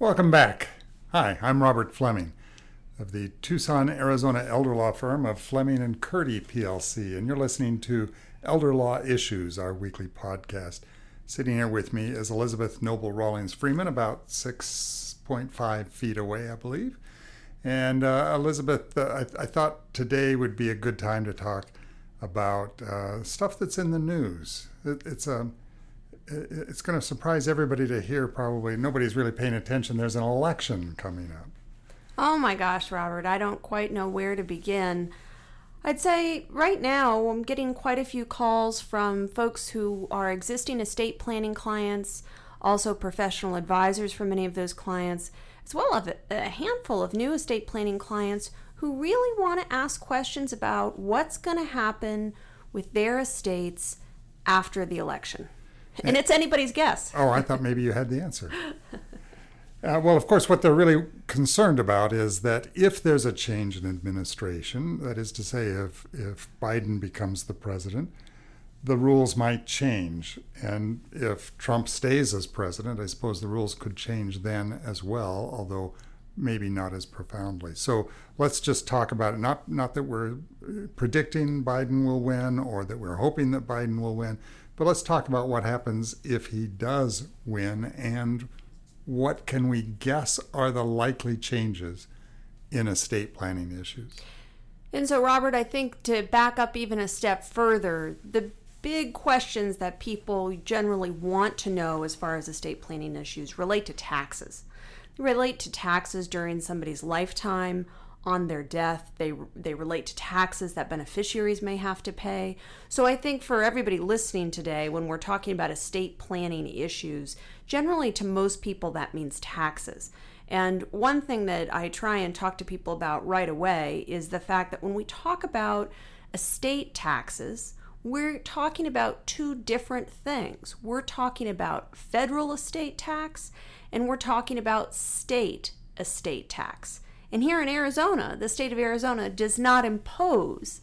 Welcome back. Hi, I'm Robert Fleming of the Tucson, Arizona elder law firm of Fleming and Curti PLC, and you're listening to Elder Law Issues, our weekly podcast. Sitting here with me is Elizabeth Noble Rawlings Freeman, about 6.5 feet away, I believe. And uh, Elizabeth, uh, I, I, thought today would be a good time to talk about uh, stuff that's in the news. It, it's a um, it's going to surprise everybody to hear. Probably nobody's really paying attention. There's an election coming up. Oh my gosh, Robert, I don't quite know where to begin. I'd say right now I'm getting quite a few calls from folks who are existing estate planning clients, also professional advisors for many of those clients, as well as a handful of new estate planning clients who really want to ask questions about what's going to happen with their estates after the election. And it's anybody's guess. oh, I thought maybe you had the answer. Uh, well, of course, what they're really concerned about is that if there's a change in administration, that is to say, if, if Biden becomes the president, the rules might change. And if Trump stays as president, I suppose the rules could change then as well, although maybe not as profoundly. So let's just talk about it. Not, not that we're predicting Biden will win or that we're hoping that Biden will win, but let's talk about what happens if he does win and what can we guess are the likely changes in estate planning issues? And so, Robert, I think to back up even a step further, the big questions that people generally want to know as far as estate planning issues relate to taxes. They relate to taxes during somebody's lifetime, on their death. They they relate to taxes that beneficiaries may have to pay. So I think for everybody listening today when we're talking about estate planning issues, generally to most people that means taxes. And one thing that I try and talk to people about right away is the fact that when we talk about estate taxes, we're talking about two different things. We're talking about federal estate tax and we're talking about state estate tax. And here in Arizona, the state of Arizona does not impose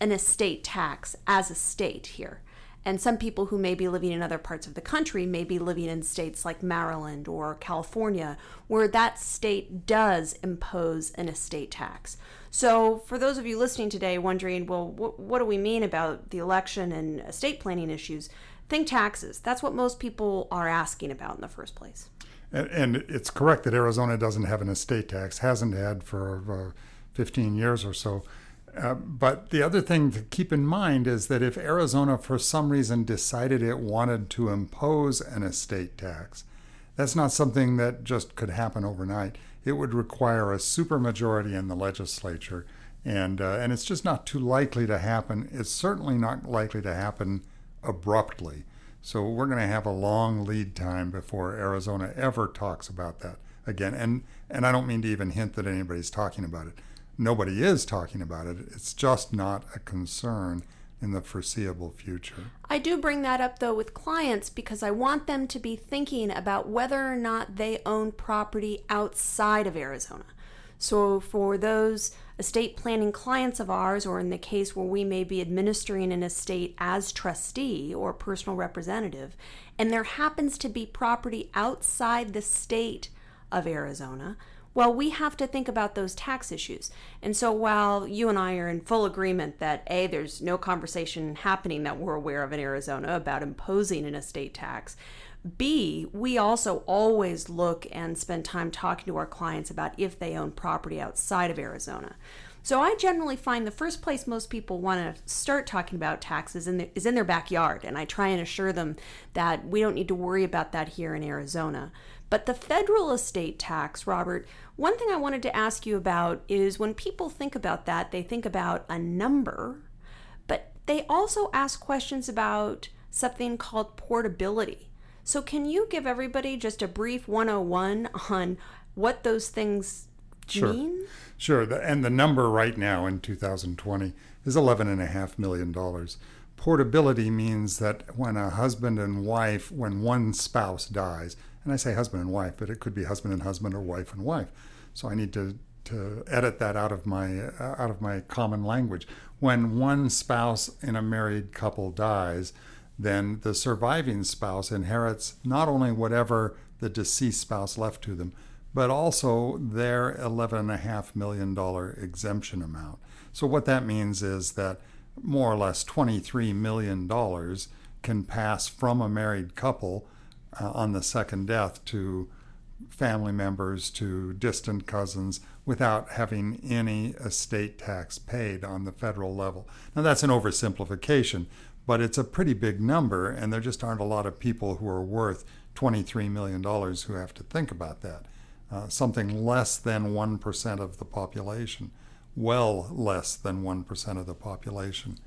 an estate tax as a state here. And some people who may be living in other parts of the country may be living in states like Maryland or California, where that state does impose an estate tax. So, for those of you listening today wondering, well, what, what do we mean about the election and estate planning issues? Think taxes. That's what most people are asking about in the first place. And, and it's correct that Arizona doesn't have an estate tax, hasn't had for uh, 15 years or so. Uh, but the other thing to keep in mind is that if Arizona, for some reason, decided it wanted to impose an estate tax, that's not something that just could happen overnight. It would require a supermajority in the legislature, and uh, and it's just not too likely to happen. It's certainly not likely to happen abruptly. So we're going to have a long lead time before Arizona ever talks about that again. And and I don't mean to even hint that anybody's talking about it. Nobody is talking about it. It's just not a concern in the foreseeable future. I do bring that up though with clients because I want them to be thinking about whether or not they own property outside of Arizona. So, for those estate planning clients of ours, or in the case where we may be administering an estate as trustee or personal representative, and there happens to be property outside the state of Arizona, well, we have to think about those tax issues. And so while you and I are in full agreement that A, there's no conversation happening that we're aware of in Arizona about imposing an estate tax, B, we also always look and spend time talking to our clients about if they own property outside of Arizona. So I generally find the first place most people want to start talking about taxes in the, is in their backyard, and I try and assure them that we don't need to worry about that here in Arizona. But the federal estate tax, Robert, one thing I wanted to ask you about is when people think about that, they think about a number, but they also ask questions about something called portability. So, can you give everybody just a brief 101 on what those things sure. mean? Sure. And the number right now in 2020 is $11.5 million. Portability means that when a husband and wife, when one spouse dies, and I say husband and wife, but it could be husband and husband or wife and wife. So I need to, to edit that out of my uh, out of my common language. When one spouse in a married couple dies, then the surviving spouse inherits not only whatever the deceased spouse left to them, but also their $11.5 million exemption amount. So, what that means is that more or less $23 million can pass from a married couple uh, on the second death to family members, to distant cousins, without having any estate tax paid on the federal level. Now, that's an oversimplification, but it's a pretty big number, and there just aren't a lot of people who are worth $23 million who have to think about that. Uh, something less than 1% of the population, well less than 1% of the population,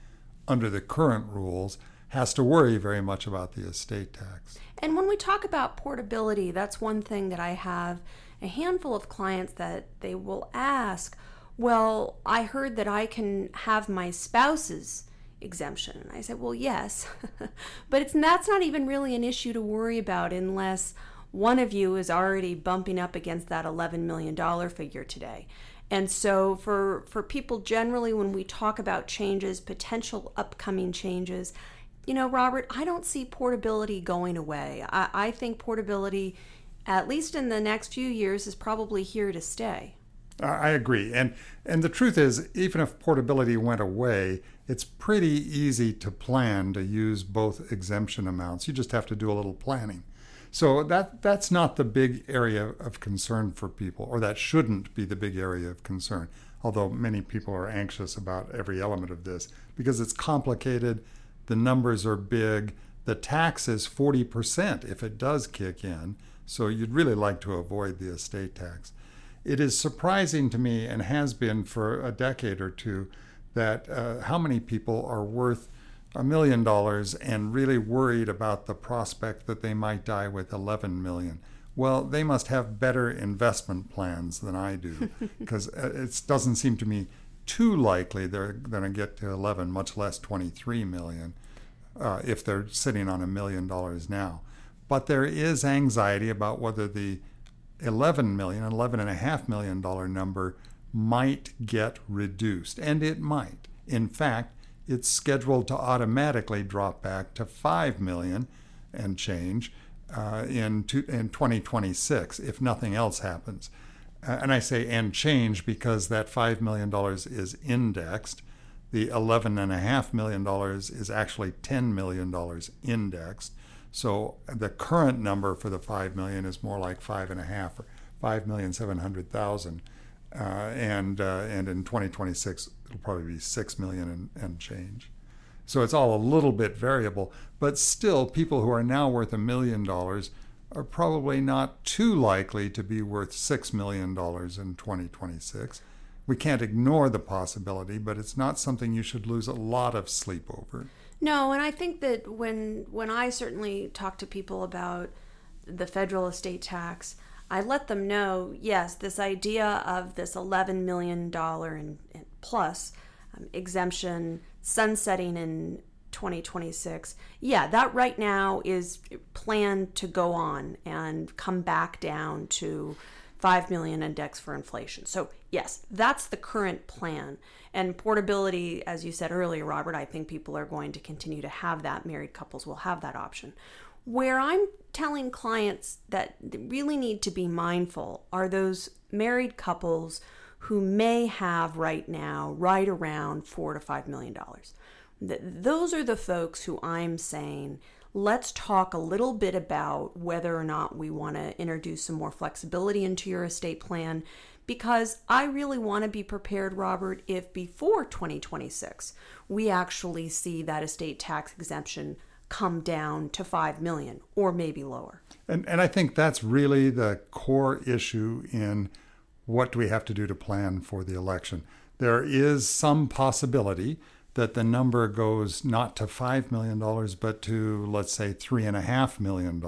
under the current rules, has to worry very much about the estate tax. And when we talk about portability, that's one thing that I have a handful of clients that they will ask, Well, I heard that I can have my spouse's exemption. And I said, Well, yes, but it's that's not even really an issue to worry about unless one of you is already bumping up against that $11 million figure today. And so for for people generally when we talk about changes, potential upcoming changes, you know, Robert, I don't see portability going away. I, I think portability, at least in the next few years, is probably here to stay. I agree. And and the truth is, even if portability went away, it's pretty easy to plan to use both exemption amounts. You just have to do a little planning. So that that's not the big area of concern for people, or that shouldn't be the big area of concern. Although many people are anxious about every element of this because it's complicated the numbers are big. The tax is 40% if it does kick in, so you'd really like to avoid the estate tax. It is surprising to me, and has been for a decade or two, that uh, how many people are worth a million dollars and really worried about the prospect that they might die with 11 million. Well, they must have better investment plans than I do, because uh, it doesn't seem to me too likely they're going to get to 11, much less 23 million, uh, if they're sitting on a million dollars now. But there is anxiety about whether the 11 million, 11 and a half million dollar number might get reduced, and it might. In fact, it's scheduled to automatically drop back to 5 million and change uh, in, in 2026 if nothing else happens. Uh, and I say and change because that $5 million is indexed. The $11.5 million is actually $10 million indexed. So the current number for the 5 million is more like five and a half or $5,700,000. Uh, and, uh, and in 2026, it'll probably be 6 million and, and change. So it's all a little bit variable, but still, people who are now worth a million dollars are probably not too likely to be worth $6 million in 2026. We can't ignore the possibility, but it's not something you should lose a lot of sleep over. No, and I think that when when I certainly talk to people about the federal estate tax, I let them know, yes, this idea of this 11 million dollar and plus um, exemption sunsetting in 2026. Yeah, that right now is planned to go on and come back down to 5 million index for inflation. So, yes, that's the current plan. And portability, as you said earlier, Robert, I think people are going to continue to have that. Married couples will have that option. Where I'm telling clients that really need to be mindful are those married couples who may have right now right around four to five million dollars. Those are the folks who I'm saying let's talk a little bit about whether or not we want to introduce some more flexibility into your estate plan because I really want to be prepared, Robert, if before 2026 we actually see that estate tax exemption come down to 5 million or maybe lower. And, and I think that's really the core issue in what do we have to do to plan for the election. There is some possibility that the number goes not to $5 million, but to, let's say, $3.5 million,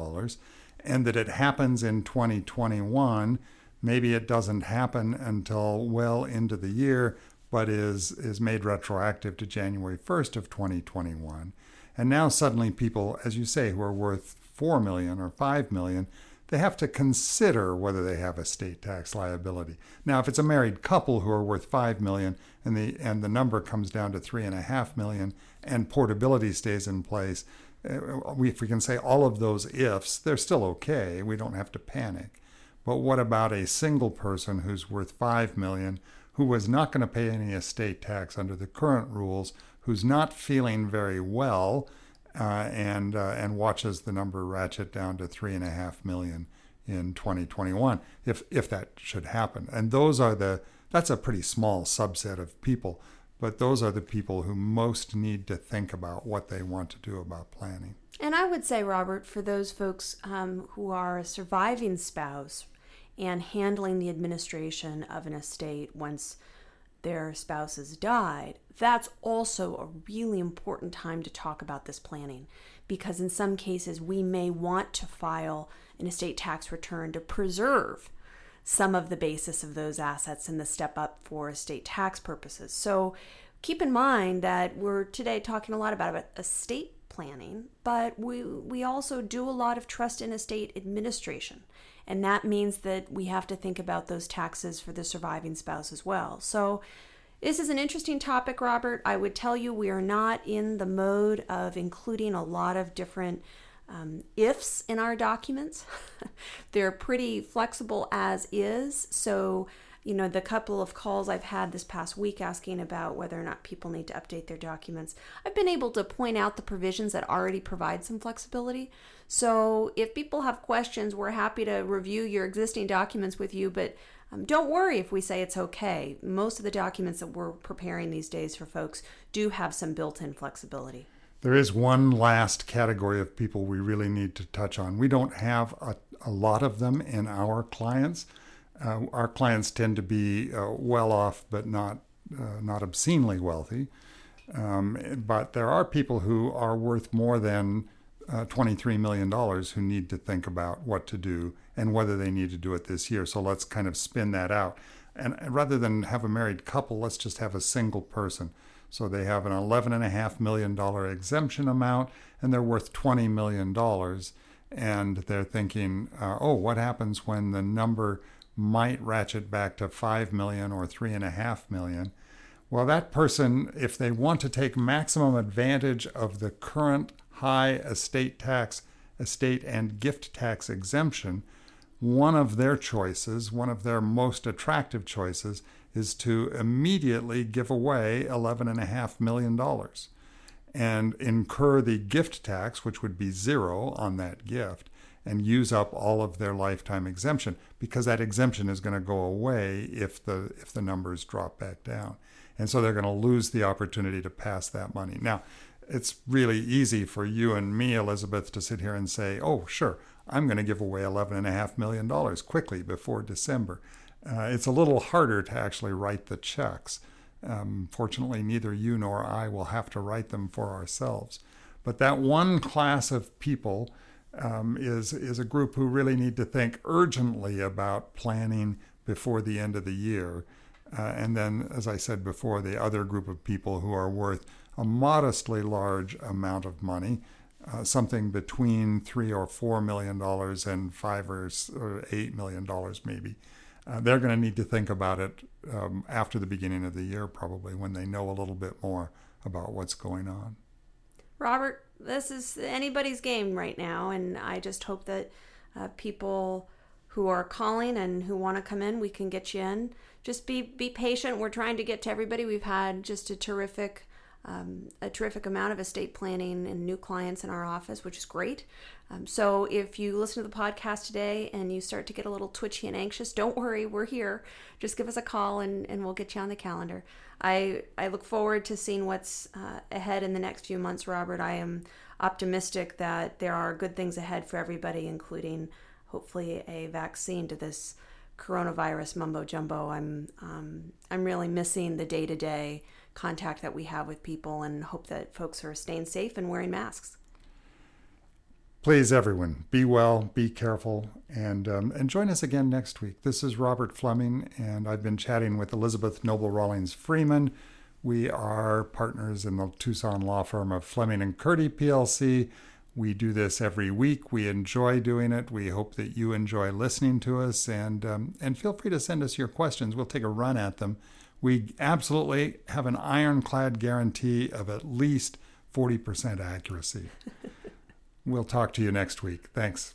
and that it happens in 2021. Maybe it doesn't happen until well into the year, but is, is made retroactive to January 1st of 2021. And now suddenly people, as you say, who are worth 4 million or 5 million, they have to consider whether they have a state tax liability. Now, if it's a married couple who are worth five million and the and the number comes down to three and a half million and portability stays in place, uh, if we can say all of those ifs, they're still okay. We don't have to panic. But what about a single person who's worth five million, who was not going to pay any estate tax under the current rules, who's not feeling very well, uh, and uh, and watches the number ratchet down to three and a half million in 2021, if if that should happen. And those are the that's a pretty small subset of people, but those are the people who most need to think about what they want to do about planning. And I would say, Robert, for those folks um, who are a surviving spouse and handling the administration of an estate once their spouse has died, that's also a really important time to talk about this planning because in some cases we may want to file an estate tax return to preserve some of the basis of those assets and the step up for estate tax purposes. So keep in mind that we're today talking a lot about estate planning, but we we also do a lot of trust in estate administration. And that means that we have to think about those taxes for the surviving spouse as well. So this is an interesting topic, Robert. I would tell you we are not in the mode of including a lot of different um, ifs in our documents. They're pretty flexible as is. So, you know, the couple of calls I've had this past week asking about whether or not people need to update their documents, I've been able to point out the provisions that already provide some flexibility. So, if people have questions, we're happy to review your existing documents with you, but um, don't worry if we say it's okay. Most of the documents that we're preparing these days for folks do have some built in flexibility. There is one last category of people we really need to touch on. We don't have a, a lot of them in our clients. Uh, our clients tend to be uh, well off, but not uh, not obscenely wealthy. Um, but there are people who are worth more than uh, $23 million who need to think about what to do and whether they need to do it this year. So let's kind of spin that out. And rather than have a married couple, let's just have a single person. So they have an $11.5 million exemption amount and they're worth $20 million. And they're thinking, uh, oh, what happens when the number might ratchet back to 5 million or 3.5 million? Well, that person, if they want to take maximum advantage of the current high estate tax, estate and gift tax exemption, one of their choices, one of their most attractive choices, is to immediately give away $11.5 million and incur the gift tax, which would be zero on that gift, and use up all of their lifetime exemption because that exemption is going to go away if the if the numbers drop back down. And so they're going to lose the opportunity to pass that money. Now, it's really easy for you and me, Elizabeth, to sit here and say, oh, sure, I'm going to give away $11.5 million quickly before December. Uh, it's a little harder to actually write the checks. Um, fortunately, neither you nor I will have to write them for ourselves. But that one class of people um, is, is a group who really need to think urgently about planning before the end of the year. Uh, and then, as I said before, the other group of people who are worth a modestly large amount of money, uh, something between three or four million dollars and five or, eight million dollars, maybe. Uh, they're going to need to think about it um, after the beginning of the year, probably when they know a little bit more about what's going on. Robert, this is anybody's game right now, and I just hope that uh, people who are calling and who want to come in, we can get you in. Just be be patient. We're trying to get to everybody. We've had just a terrific um, a terrific amount of estate planning and new clients in our office, which is great. Um, so if you listen to the podcast today and you start to get a little twitchy and anxious, don't worry, we're here. Just give us a call and, and we'll get you on the calendar. I, I look forward to seeing what's uh, ahead in the next few months, Robert. I am optimistic that there are good things ahead for everybody, including hopefully a vaccine to this coronavirus mumbo jumbo. I'm um, I'm really missing the day to day contact that we have with people and hope that folks are staying safe and wearing masks. Please, everyone, be well, be careful, and, um, and join us again next week. This is Robert Fleming, and I've been chatting with Elizabeth Noble Rawlings Freeman. We are partners in the Tucson law firm of Fleming and Curti PLC. We do this every week. We enjoy doing it. We hope that you enjoy listening to us, and um, and feel free to send us your questions. We'll take a run at them we absolutely have an ironclad guarantee of at least 40% accuracy. We'll talk to you next week. Thanks.